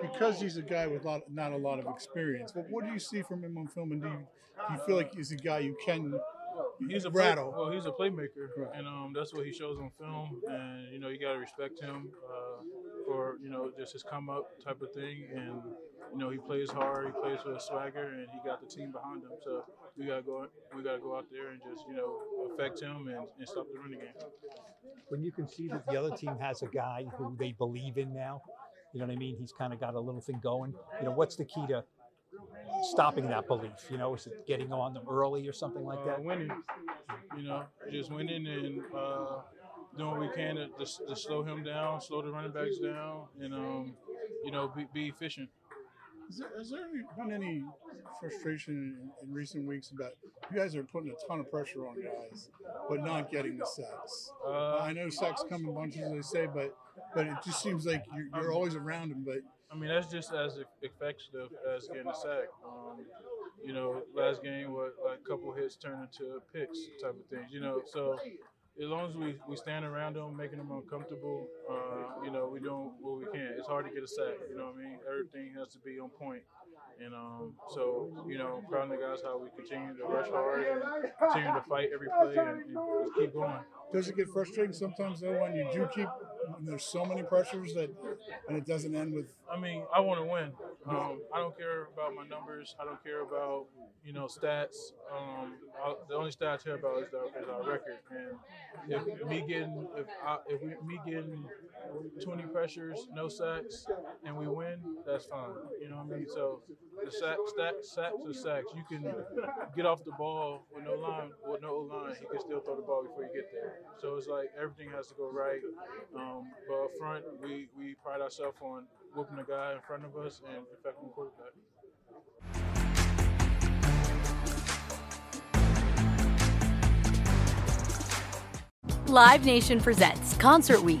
Because he's a guy with lot, not a lot of experience, but what do you see from him on film, and do you, do you feel like he's a guy you can he's a rattle? Play, well, he's a playmaker, Right. and um, that's what he shows on film. And you know, you got to respect him uh, for you know just his come up type of thing. And you know, he plays hard, he plays with a swagger, and he got the team behind him. So we gotta go, we gotta go out there and just you know affect him and, and stop the running game. when you can see that the other team has a guy who they believe in now, you know what I mean? He's kind of got a little thing going. You know, what's the key to stopping that belief? You know, is it getting on them early or something like uh, that? winning. You know, just winning and uh, doing what we can to, to, to slow him down, slow the running backs down, and um, you know, be, be efficient. Is there, has there any- been any frustration in, in recent weeks about you guys are putting a ton of pressure on guys, but not getting the sacks? Uh, I know sacks come in bunches, as they say, but but it just seems like you're, you're always around them. But I mean, that's just as effective as getting a sack. Um, you know, last game, what like a couple hits turned into picks type of things. You know, so as long as we, we stand around them, making them uncomfortable, uh, you know, we doing what we can. It's hard to get a sack. You know what I mean? Everything has to be on point. And um, so, you know, proud of the guys how we continue to rush hard and continue to fight every play and, and just keep going. does it get frustrating sometimes though when you do keep when there's so many pressures that and it doesn't end with I mean, I want to win. Um, I don't care about my numbers. I don't care about you know stats. Um, I, the only stat I care about is, the, is our record. And if me getting if I, if we, me getting 20 pressures, no sacks, and we win, that's fine. You know what I mean? So the sack, sacks are sacks. You can get off the ball with no line, with no line. He can still throw the ball before you get there. So it's like everything has to go right. Um, but up front, we we pride ourselves on whooping the guy in front of us and affecting the quarterback. Live Nation presents Concert Week.